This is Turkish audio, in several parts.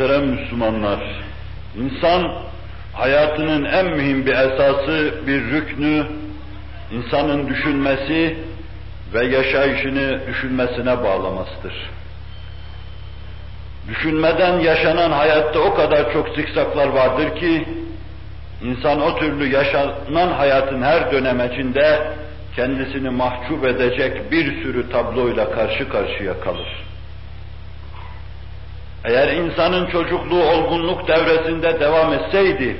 Muhterem Müslümanlar, insan hayatının en mühim bir esası, bir rüknü, insanın düşünmesi ve yaşayışını düşünmesine bağlamasıdır. Düşünmeden yaşanan hayatta o kadar çok zikzaklar vardır ki, insan o türlü yaşanan hayatın her dönemecinde kendisini mahcup edecek bir sürü tabloyla karşı karşıya kalır. Eğer insanın çocukluğu olgunluk devresinde devam etseydi,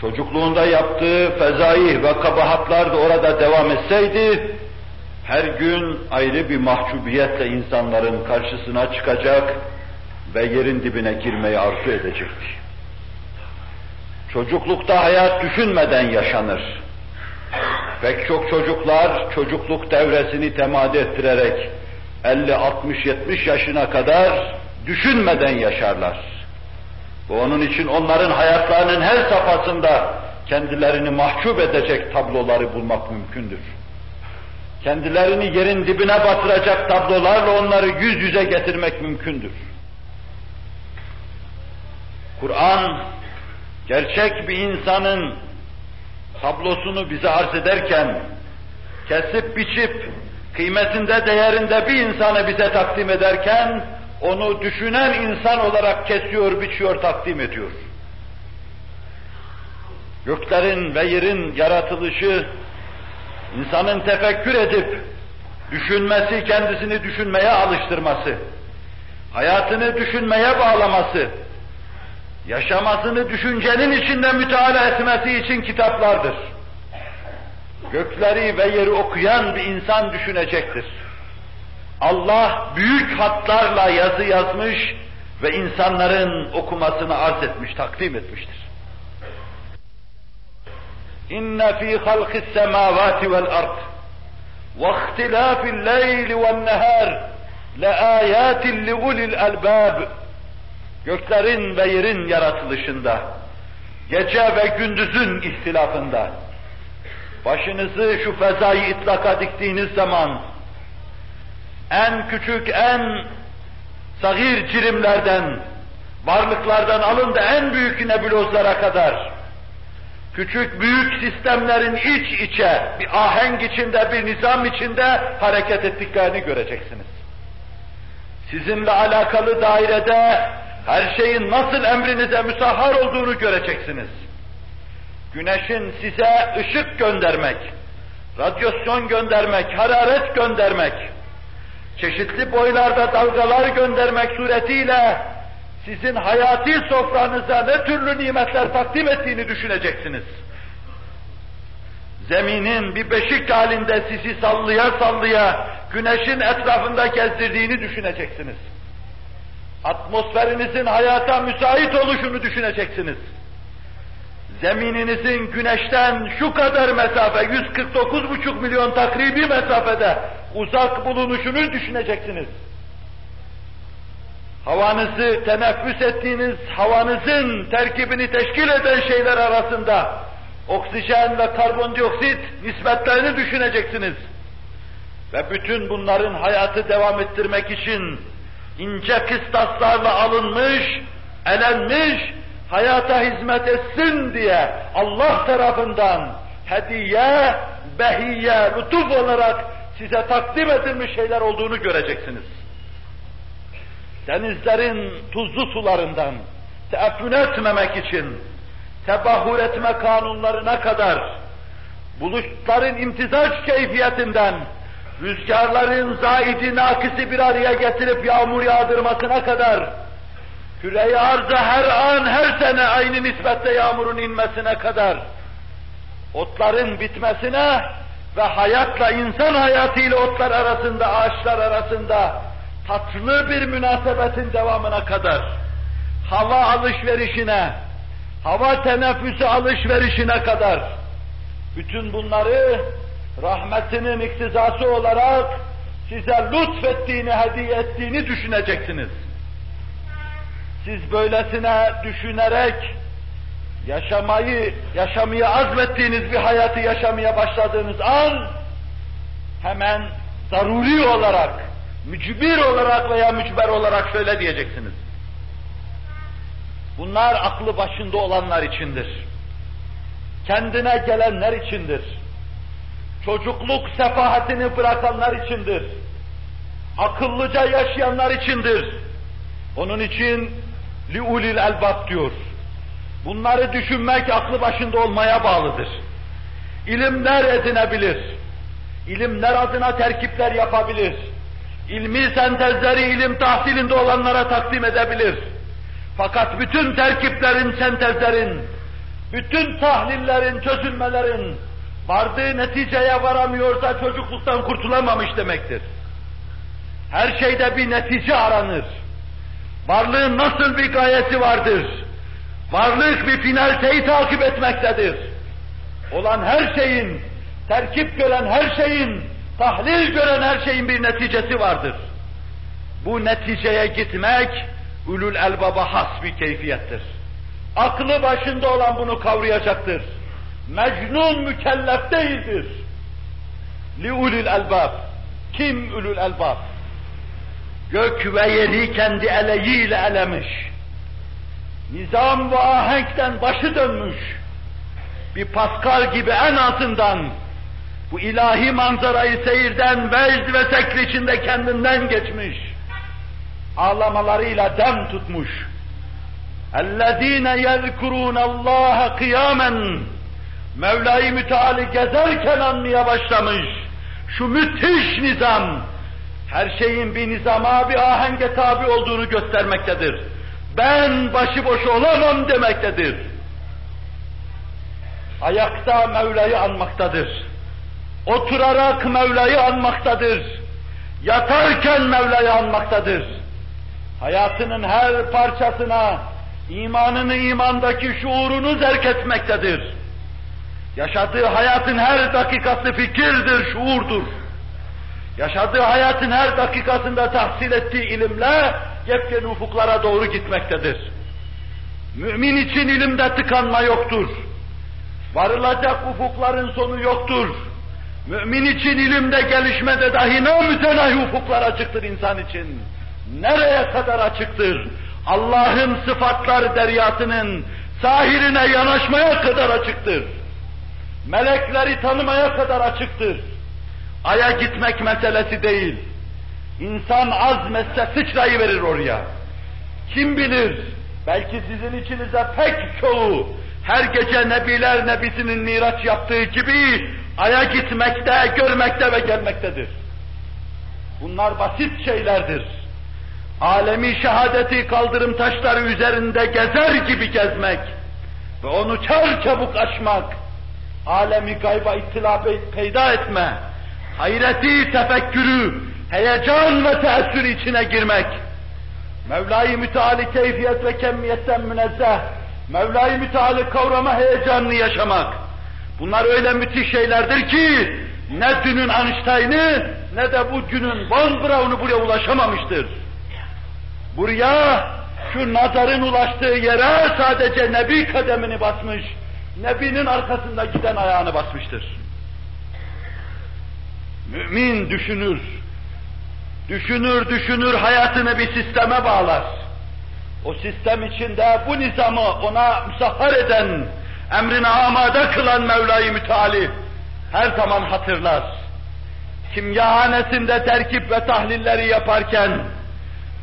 çocukluğunda yaptığı fezai ve kabahatlar da orada devam etseydi, her gün ayrı bir mahcubiyetle insanların karşısına çıkacak ve yerin dibine girmeyi arzu edecekti. Çocuklukta hayat düşünmeden yaşanır. Pek çok çocuklar çocukluk devresini temadi ettirerek 50, 60, 70 yaşına kadar düşünmeden yaşarlar. Bu onun için onların hayatlarının her safhasında kendilerini mahcup edecek tabloları bulmak mümkündür. Kendilerini yerin dibine batıracak tablolarla onları yüz yüze getirmek mümkündür. Kur'an gerçek bir insanın tablosunu bize arz ederken kesip biçip kıymetinde değerinde bir insanı bize takdim ederken onu düşünen insan olarak kesiyor, biçiyor, takdim ediyor. Göklerin ve yerin yaratılışı, insanın tefekkür edip, düşünmesi, kendisini düşünmeye alıştırması, hayatını düşünmeye bağlaması, yaşamasını düşüncenin içinde müteala etmesi için kitaplardır. Gökleri ve yeri okuyan bir insan düşünecektir. Allah büyük hatlarla yazı yazmış ve insanların okumasını arz etmiş, takdim etmiştir. İnne fî halqis semâvâti vel ard ve ihtilâfil leyli ven nehâr leâyâtin li ulil albâb göklerin ve yerin yaratılışında, gece ve gündüzün ihtilafında, başınızı şu fezayı itlaka diktiğiniz zaman, en küçük, en sagir cirimlerden, varlıklardan alın da en büyük nebulozlara kadar, küçük büyük sistemlerin iç içe, bir ahenk içinde, bir nizam içinde hareket ettiklerini göreceksiniz. Sizinle alakalı dairede her şeyin nasıl emrinize müsahhar olduğunu göreceksiniz. Güneşin size ışık göndermek, radyasyon göndermek, hararet göndermek, çeşitli boylarda dalgalar göndermek suretiyle sizin hayati sofranıza ne türlü nimetler takdim ettiğini düşüneceksiniz. Zeminin bir beşik halinde sizi sallaya sallaya güneşin etrafında gezdirdiğini düşüneceksiniz. Atmosferinizin hayata müsait oluşunu düşüneceksiniz. Zemininizin güneşten şu kadar mesafe, 149,5 milyon takribi mesafede uzak bulunuşunu düşüneceksiniz. Havanızı teneffüs ettiğiniz havanızın terkibini teşkil eden şeyler arasında oksijen ve karbondioksit nispetlerini düşüneceksiniz. Ve bütün bunların hayatı devam ettirmek için ince kıstaslarla alınmış, elenmiş, hayata hizmet etsin diye Allah tarafından hediye, behiye, lütuf olarak size takdim edilmiş şeyler olduğunu göreceksiniz. Denizlerin tuzlu sularından teeffün etmemek için tebahur etme kanunlarına kadar bulutların imtizaç keyfiyetinden rüzgarların zaidi nakisi bir araya getirip yağmur yağdırmasına kadar, küre arza her an, her sene aynı nisbette yağmurun inmesine kadar, otların bitmesine ve hayatla, insan hayatıyla otlar arasında, ağaçlar arasında tatlı bir münasebetin devamına kadar, hava alışverişine, hava teneffüsü alışverişine kadar, bütün bunları rahmetinin iktizası olarak size lütfettiğini, hediye ettiğini düşüneceksiniz. Siz böylesine düşünerek yaşamayı, yaşamaya azmettiğiniz bir hayatı yaşamaya başladığınız an hemen zaruri olarak, mücbir olarak veya mücber olarak şöyle diyeceksiniz. Bunlar aklı başında olanlar içindir. Kendine gelenler içindir. Çocukluk sefahetini bırakanlar içindir. Akıllıca yaşayanlar içindir. Onun için liulil elbab diyor. Bunları düşünmek aklı başında olmaya bağlıdır. İlimler edinebilir. İlimler adına terkipler yapabilir. İlmi sentezleri ilim tahsilinde olanlara takdim edebilir. Fakat bütün terkiplerin, sentezlerin, bütün tahlillerin, çözülmelerin vardığı neticeye varamıyorsa çocukluktan kurtulamamış demektir. Her şeyde bir netice aranır. Varlığın nasıl bir gayesi vardır? Varlık bir finalteyi takip etmektedir. Olan her şeyin, terkip gören her şeyin, tahlil gören her şeyin bir neticesi vardır. Bu neticeye gitmek, ulul elbaba has bir keyfiyettir. Aklı başında olan bunu kavrayacaktır. Mecnun mükellef değildir. Li ulul elbab. Kim ulul elbab? Gök ve yeri kendi eleğiyle elemiş. Nizam ve ahenkten başı dönmüş. Bir Pascal gibi en altından bu ilahi manzarayı seyirden vecd ve sekri içinde kendinden geçmiş. Ağlamalarıyla dem tutmuş. اَلَّذ۪ينَ يَذْكُرُونَ اللّٰهَ قِيَامًا Mevla-i Müteal'i gezerken anmaya başlamış. Şu müthiş nizam, her şeyin bir nizama, bir ahenge tabi olduğunu göstermektedir. Ben başıboş olamam demektedir. Ayakta Mevla'yı anmaktadır. Oturarak Mevla'yı anmaktadır. Yatarken Mevla'yı anmaktadır. Hayatının her parçasına imanını imandaki şuurunu zerk etmektedir. Yaşadığı hayatın her dakikası fikirdir, şuurdur. Yaşadığı hayatın her dakikasında tahsil ettiği ilimle yepyeni ufuklara doğru gitmektedir. Mümin için ilimde tıkanma yoktur. Varılacak ufukların sonu yoktur. Mümin için ilimde gelişmede dahi ne mütenahi ufuklar açıktır insan için. Nereye kadar açıktır? Allah'ın sıfatlar deryasının sahirine yanaşmaya kadar açıktır. Melekleri tanımaya kadar açıktır. Ay'a gitmek meselesi değil. İnsan azmetse sıçrayı verir oraya. Kim bilir, belki sizin içinizde pek çoğu her gece Nebiler Nebisi'nin miraç yaptığı gibi Ay'a gitmekte, görmekte ve gelmektedir. Bunlar basit şeylerdir. Alemi şehadeti kaldırım taşları üzerinde gezer gibi gezmek ve onu çar çabuk aşmak, alemi gayba ittila peyda etme, hayreti, tefekkürü, heyecan ve teessür içine girmek, Mevla-i Müteali keyfiyet ve kemmiyetten münezzeh, Mevla-i Müteali kavrama heyecanını yaşamak, bunlar öyle müthiş şeylerdir ki, ne dünün Einstein'ı ne de bugünün Von Braun'u buraya ulaşamamıştır. Buraya, şu nazarın ulaştığı yere sadece Nebi kademini basmış, Nebi'nin arkasında giden ayağını basmıştır. Mümin düşünür. Düşünür düşünür hayatını bir sisteme bağlar. O sistem içinde bu nizamı ona müsahhar eden, emrine amade kılan Mevla-i Müteali her zaman hatırlar. Kimyahanesinde terkip ve tahlilleri yaparken,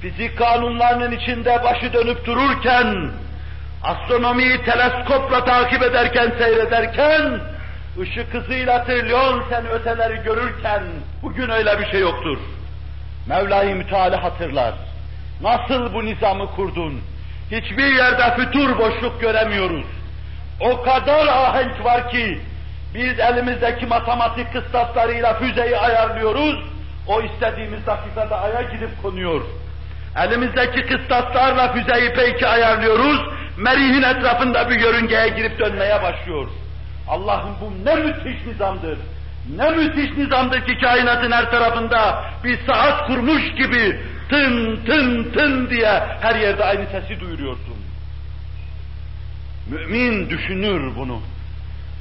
fizik kanunlarının içinde başı dönüp dururken, astronomiyi teleskopla takip ederken, seyrederken, ışık hızıyla trilyon sen öteleri görürken, bugün öyle bir şey yoktur. Mevla-i Müteala hatırlar. Nasıl bu nizamı kurdun? Hiçbir yerde fütur boşluk göremiyoruz. O kadar ahenk var ki, biz elimizdeki matematik kıstaslarıyla füzeyi ayarlıyoruz, o istediğimiz dakikada aya gidip konuyor. Elimizdeki kıstaslarla füzeyi peki ayarlıyoruz, Merih'in etrafında bir yörüngeye girip dönmeye başlıyor. Allah'ım bu ne müthiş nizamdır. Ne müthiş nizamdır ki kainatın her tarafında bir saat kurmuş gibi tın tın tın diye her yerde aynı sesi duyuruyorsun. Mümin düşünür bunu.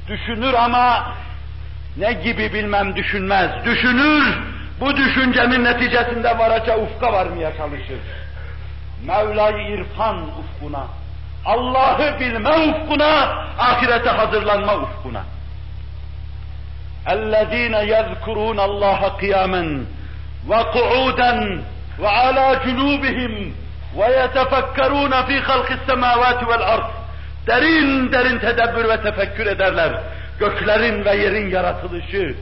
Düşünür ama ne gibi bilmem düşünmez. Düşünür, bu düşüncenin neticesinde varacağı ufka varmaya çalışır. Mevla-i İrfan ufkuna, Allah'ı bilme ufkuna, ahirete hazırlanma ufkuna. اَلَّذ۪ينَ يَذْكُرُونَ اللّٰهَ قِيَامًا وَقُعُودًا وَعَلَى جُنُوبِهِمْ وَيَتَفَكَّرُونَ ف۪ي خَلْقِ السَّمَاوَاتِ وَالْأَرْضِ Derin derin tedebbür ve tefekkür ederler. Göklerin ve yerin yaratılışı,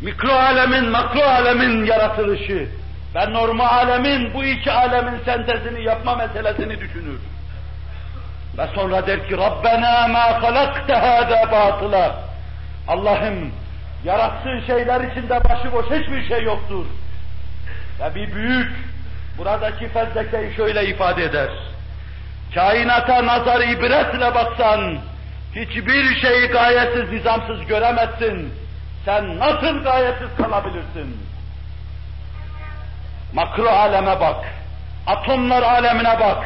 mikro alemin, makro alemin yaratılışı ve normal alemin, bu iki alemin sentezini yapma meselesini düşünür. Ve sonra der ki, Rabbena ma halakte hâdâ batıla. Allah'ım, yarattığın şeyler içinde başıboş hiçbir şey yoktur. Ve bir büyük, buradaki fezlekeyi şöyle ifade eder. Kainata nazar ibretle baksan, hiçbir şeyi gayetsiz, nizamsız göremezsin. Sen nasıl gayetsiz kalabilirsin? Makro aleme bak, atomlar alemine bak,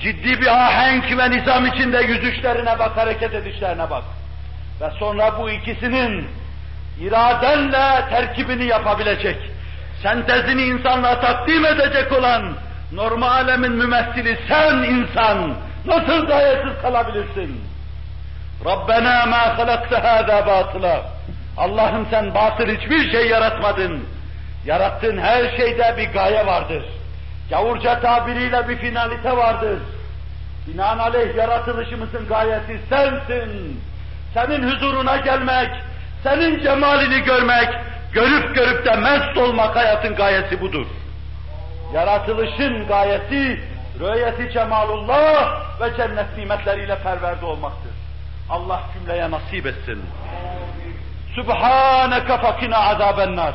ciddi bir ahenk ve nizam içinde yüzüşlerine bak, hareket edişlerine bak. Ve sonra bu ikisinin iradenle terkibini yapabilecek, sentezini insanlığa takdim edecek olan normal alemin mümessili sen insan, nasıl gayetsiz kalabilirsin? Rabbena ma halakte hâzâ batıla. Allah'ım sen batıl hiçbir şey yaratmadın. Yarattığın her şeyde bir gaye vardır. Gavurca tabiriyle bir finalite vardır. Binaenaleyh yaratılışımızın gayesi sensin. Senin huzuruna gelmek, senin cemalini görmek, görüp görüp de mest olmak hayatın gayesi budur. Yaratılışın gayesi, rüyeti cemalullah ve cennet nimetleriyle perverde olmaktır. Allah cümleye nasip etsin. Subhaneke fakina azabennar.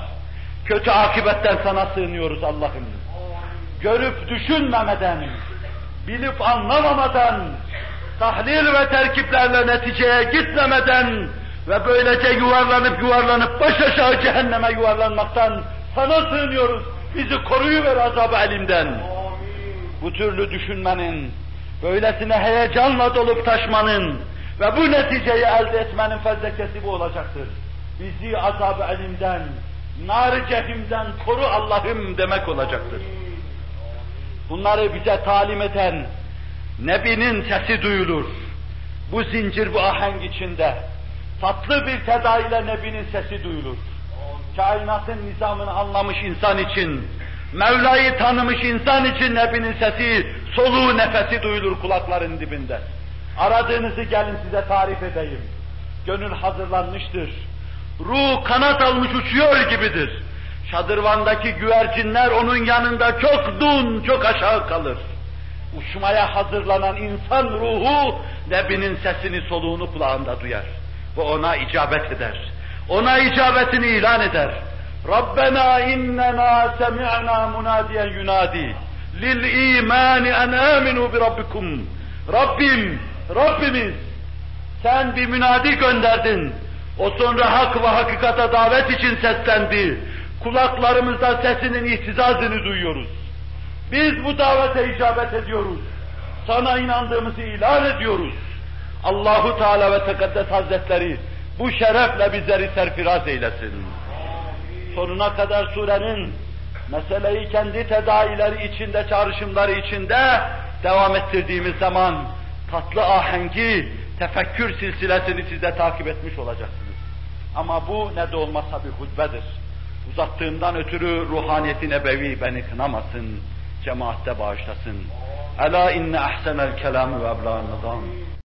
Kötü akibetten sana sığınıyoruz Allah'ım. Görüp düşünmemeden, bilip anlamamadan, tahlil ve terkiplerle neticeye gitmemeden ve böylece yuvarlanıp yuvarlanıp baş aşağı cehenneme yuvarlanmaktan sana sığınıyoruz. Bizi koruyuver azab-ı elimden. Bu türlü düşünmenin, böylesine heyecanla dolup taşmanın ve bu neticeyi elde etmenin fezlekesi bu olacaktır. Bizi azab-ı elimden, nar cehimden koru Allah'ım demek olacaktır. Bunları bize talim eden Nebi'nin sesi duyulur. Bu zincir, bu ahenk içinde tatlı bir tedaiyle Nebi'nin sesi duyulur. Kainatın nizamını anlamış insan için, Mevla'yı tanımış insan için Nebi'nin sesi, soluğu, nefesi duyulur kulakların dibinde. Aradığınızı gelin size tarif edeyim. Gönül hazırlanmıştır. Ruh kanat almış uçuyor gibidir. Şadırvandaki güvercinler onun yanında çok dun, çok aşağı kalır. Uçmaya hazırlanan insan ruhu Nebi'nin sesini, soluğunu kulağında duyar. Ve ona icabet eder. Ona icabetini ilan eder. Rabbena innena semi'na munadiyen yunadi lil imani en aminu bi rabbikum. Rabbim, Rabbimiz sen bir münadi gönderdin. O sonra hak ve hakikata davet için seslendi. Kulaklarımızda sesinin ihtizazını duyuyoruz. Biz bu davete icabet ediyoruz. Sana inandığımızı ilan ediyoruz. Allahu Teala ve Tekaddes Hazretleri bu şerefle bizleri serfiraz eylesin. Sonuna kadar surenin meseleyi kendi tedaileri içinde, çağrışımları içinde devam ettirdiğimiz zaman tatlı ahengi, tefekkür silsilesini size takip etmiş olacaksınız. Ama bu ne de olmazsa bir hutbedir. Uzattığımdan ötürü ruhaniyeti nebevi beni kınamasın, cemaatte bağışlasın. Ela inne ahsenel kelamü ve ebla'n nizam.